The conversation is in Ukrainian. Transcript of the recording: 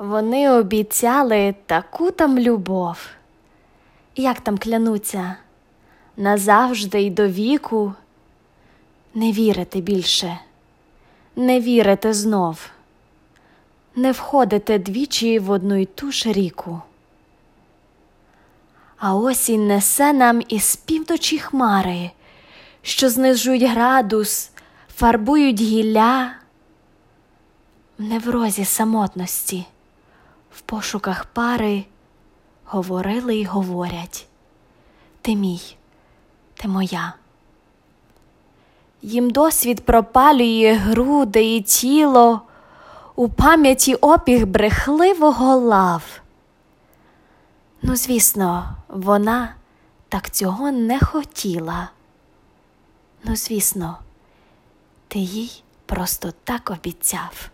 Вони обіцяли таку там любов. Як там клянуться, назавжди й до віку. Не вірите більше, не вірите знов, не входите двічі в одну й ту ж ріку. А осінь несе нам із півночі хмари, що знижують градус, фарбують гілля в неврозі самотності, в пошуках пари говорили й говорять Ти мій, ти моя. Їм досвід пропалює груди і тіло, у пам'яті опіг брехливого лав. Ну, звісно, вона так цього не хотіла. Ну, звісно, ти їй просто так обіцяв.